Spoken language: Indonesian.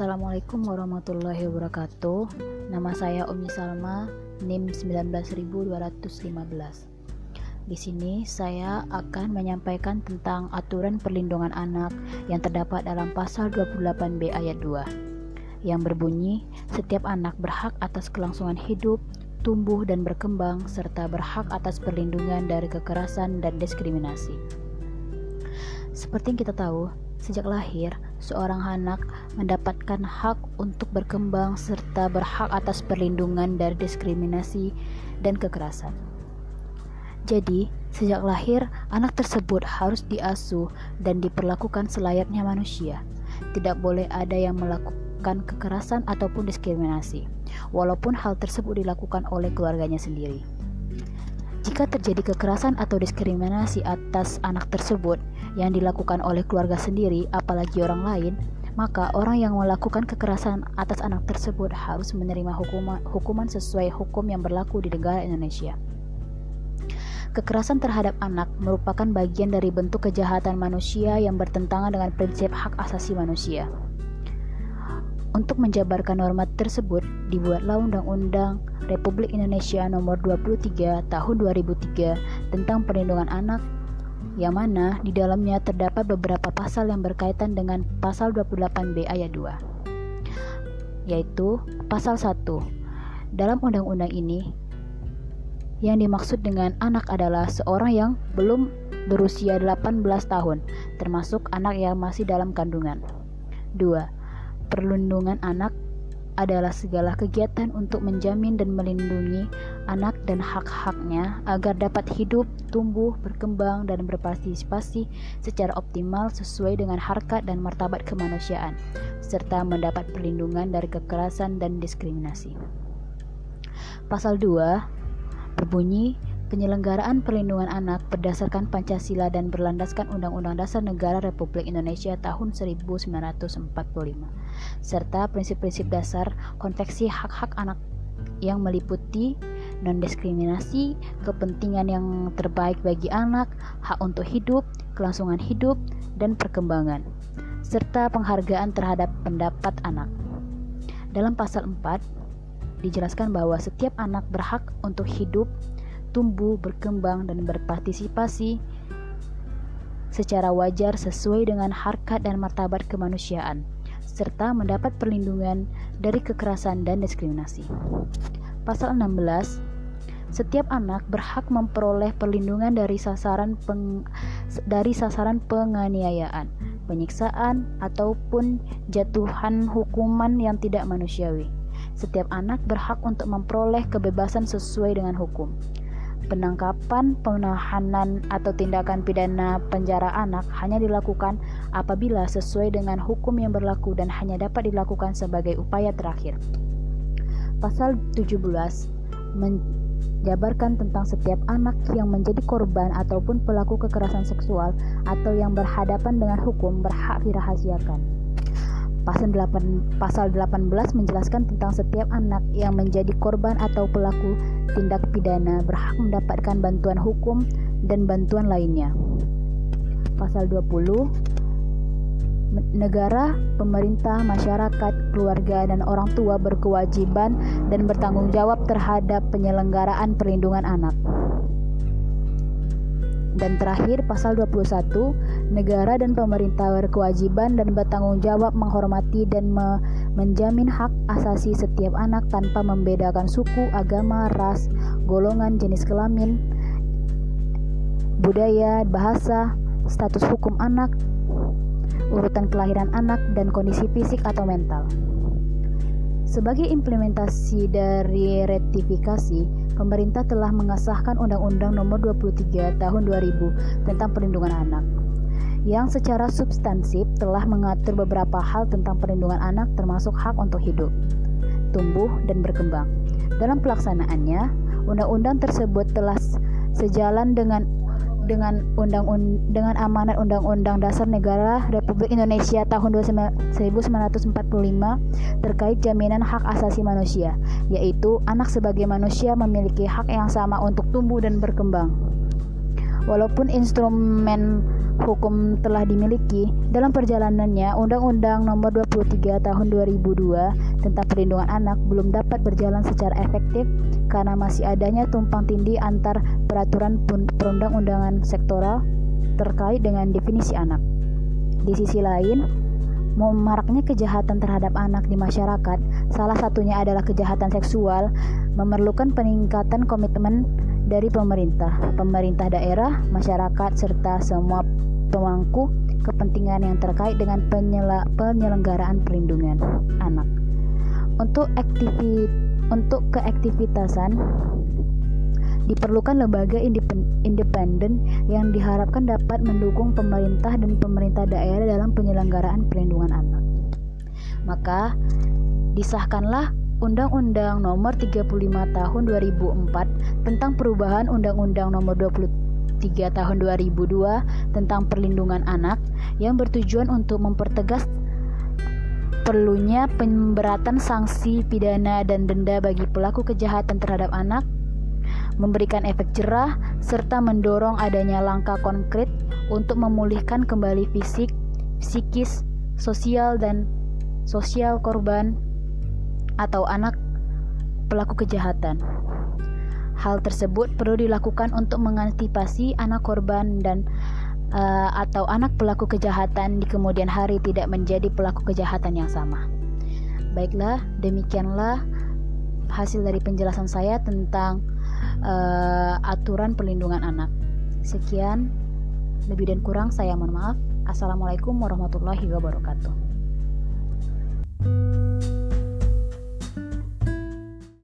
Assalamualaikum warahmatullahi wabarakatuh. Nama saya Umi Salma, NIM 19215. Di sini saya akan menyampaikan tentang aturan perlindungan anak yang terdapat dalam pasal 28B ayat 2 yang berbunyi setiap anak berhak atas kelangsungan hidup, tumbuh dan berkembang serta berhak atas perlindungan dari kekerasan dan diskriminasi. Seperti yang kita tahu, Sejak lahir, seorang anak mendapatkan hak untuk berkembang serta berhak atas perlindungan dari diskriminasi dan kekerasan. Jadi, sejak lahir, anak tersebut harus diasuh dan diperlakukan selayaknya manusia. Tidak boleh ada yang melakukan kekerasan ataupun diskriminasi, walaupun hal tersebut dilakukan oleh keluarganya sendiri. Jika terjadi kekerasan atau diskriminasi atas anak tersebut yang dilakukan oleh keluarga sendiri, apalagi orang lain, maka orang yang melakukan kekerasan atas anak tersebut harus menerima hukuman, hukuman sesuai hukum yang berlaku di negara Indonesia. Kekerasan terhadap anak merupakan bagian dari bentuk kejahatan manusia yang bertentangan dengan prinsip hak asasi manusia. Untuk menjabarkan norma tersebut, dibuatlah Undang-Undang Republik Indonesia Nomor 23 Tahun 2003 tentang Perlindungan Anak yang mana di dalamnya terdapat beberapa pasal yang berkaitan dengan pasal 28B ayat 2 yaitu pasal 1 dalam undang-undang ini yang dimaksud dengan anak adalah seorang yang belum berusia 18 tahun termasuk anak yang masih dalam kandungan. 2 perlindungan anak adalah segala kegiatan untuk menjamin dan melindungi anak dan hak-haknya agar dapat hidup, tumbuh, berkembang, dan berpartisipasi secara optimal sesuai dengan harkat dan martabat kemanusiaan, serta mendapat perlindungan dari kekerasan dan diskriminasi. Pasal 2 berbunyi Penyelenggaraan perlindungan anak berdasarkan Pancasila dan berlandaskan Undang-Undang Dasar Negara Republik Indonesia tahun 1945 serta prinsip-prinsip dasar konveksi hak-hak anak yang meliputi non-diskriminasi, kepentingan yang terbaik bagi anak, hak untuk hidup, kelangsungan hidup, dan perkembangan, serta penghargaan terhadap pendapat anak. Dalam pasal 4, dijelaskan bahwa setiap anak berhak untuk hidup, tumbuh, berkembang, dan berpartisipasi secara wajar sesuai dengan harkat dan martabat kemanusiaan, serta mendapat perlindungan dari kekerasan dan diskriminasi. Pasal 16 setiap anak berhak memperoleh perlindungan dari sasaran peng, dari sasaran penganiayaan, penyiksaan ataupun jatuhan hukuman yang tidak manusiawi. Setiap anak berhak untuk memperoleh kebebasan sesuai dengan hukum penangkapan, penahanan, atau tindakan pidana penjara anak hanya dilakukan apabila sesuai dengan hukum yang berlaku dan hanya dapat dilakukan sebagai upaya terakhir. Pasal 17 menjabarkan tentang setiap anak yang menjadi korban ataupun pelaku kekerasan seksual atau yang berhadapan dengan hukum berhak dirahasiakan. Pasal 8, pasal 18 menjelaskan tentang setiap anak yang menjadi korban atau pelaku tindak pidana berhak mendapatkan bantuan hukum dan bantuan lainnya. Pasal 20 negara, pemerintah, masyarakat, keluarga, dan orang tua berkewajiban dan bertanggung jawab terhadap penyelenggaraan perlindungan anak. Dan terakhir, pasal 21, negara dan pemerintah berkewajiban dan bertanggung jawab menghormati dan me menjamin hak asasi setiap anak tanpa membedakan suku, agama, ras, golongan, jenis kelamin, budaya, bahasa, status hukum anak, urutan kelahiran anak, dan kondisi fisik atau mental. Sebagai implementasi dari ratifikasi, pemerintah telah mengesahkan Undang-Undang Nomor 23 Tahun 2000 tentang Perlindungan Anak yang secara substansif telah mengatur beberapa hal tentang perlindungan anak termasuk hak untuk hidup, tumbuh, dan berkembang. Dalam pelaksanaannya, undang-undang tersebut telah sejalan dengan dengan undang dengan amanat Undang-Undang Dasar Negara Republik Indonesia tahun 1945 terkait jaminan hak asasi manusia, yaitu anak sebagai manusia memiliki hak yang sama untuk tumbuh dan berkembang. Walaupun instrumen hukum telah dimiliki, dalam perjalanannya Undang-Undang Nomor 23 Tahun 2002 tentang Perlindungan Anak belum dapat berjalan secara efektif karena masih adanya tumpang tindih antar peraturan perundang-undangan sektoral terkait dengan definisi anak. Di sisi lain, maraknya kejahatan terhadap anak di masyarakat, salah satunya adalah kejahatan seksual, memerlukan peningkatan komitmen dari pemerintah, pemerintah daerah, masyarakat, serta semua pemangku kepentingan yang terkait dengan penyelenggaraan perlindungan anak. Untuk aktivi, untuk keaktivitasan diperlukan lembaga independen yang diharapkan dapat mendukung pemerintah dan pemerintah daerah dalam penyelenggaraan perlindungan anak. Maka disahkanlah Undang-Undang Nomor 35 Tahun 2004 tentang perubahan Undang-Undang Nomor 23 Tahun 2002 tentang perlindungan anak yang bertujuan untuk mempertegas perlunya pemberatan sanksi pidana dan denda bagi pelaku kejahatan terhadap anak, memberikan efek jerah serta mendorong adanya langkah konkret untuk memulihkan kembali fisik, psikis, sosial dan sosial korban atau anak pelaku kejahatan. Hal tersebut perlu dilakukan untuk mengantisipasi anak korban dan uh, atau anak pelaku kejahatan di kemudian hari tidak menjadi pelaku kejahatan yang sama. Baiklah, demikianlah hasil dari penjelasan saya tentang uh, aturan perlindungan anak. Sekian, lebih dan kurang saya mohon maaf. Assalamualaikum warahmatullahi wabarakatuh.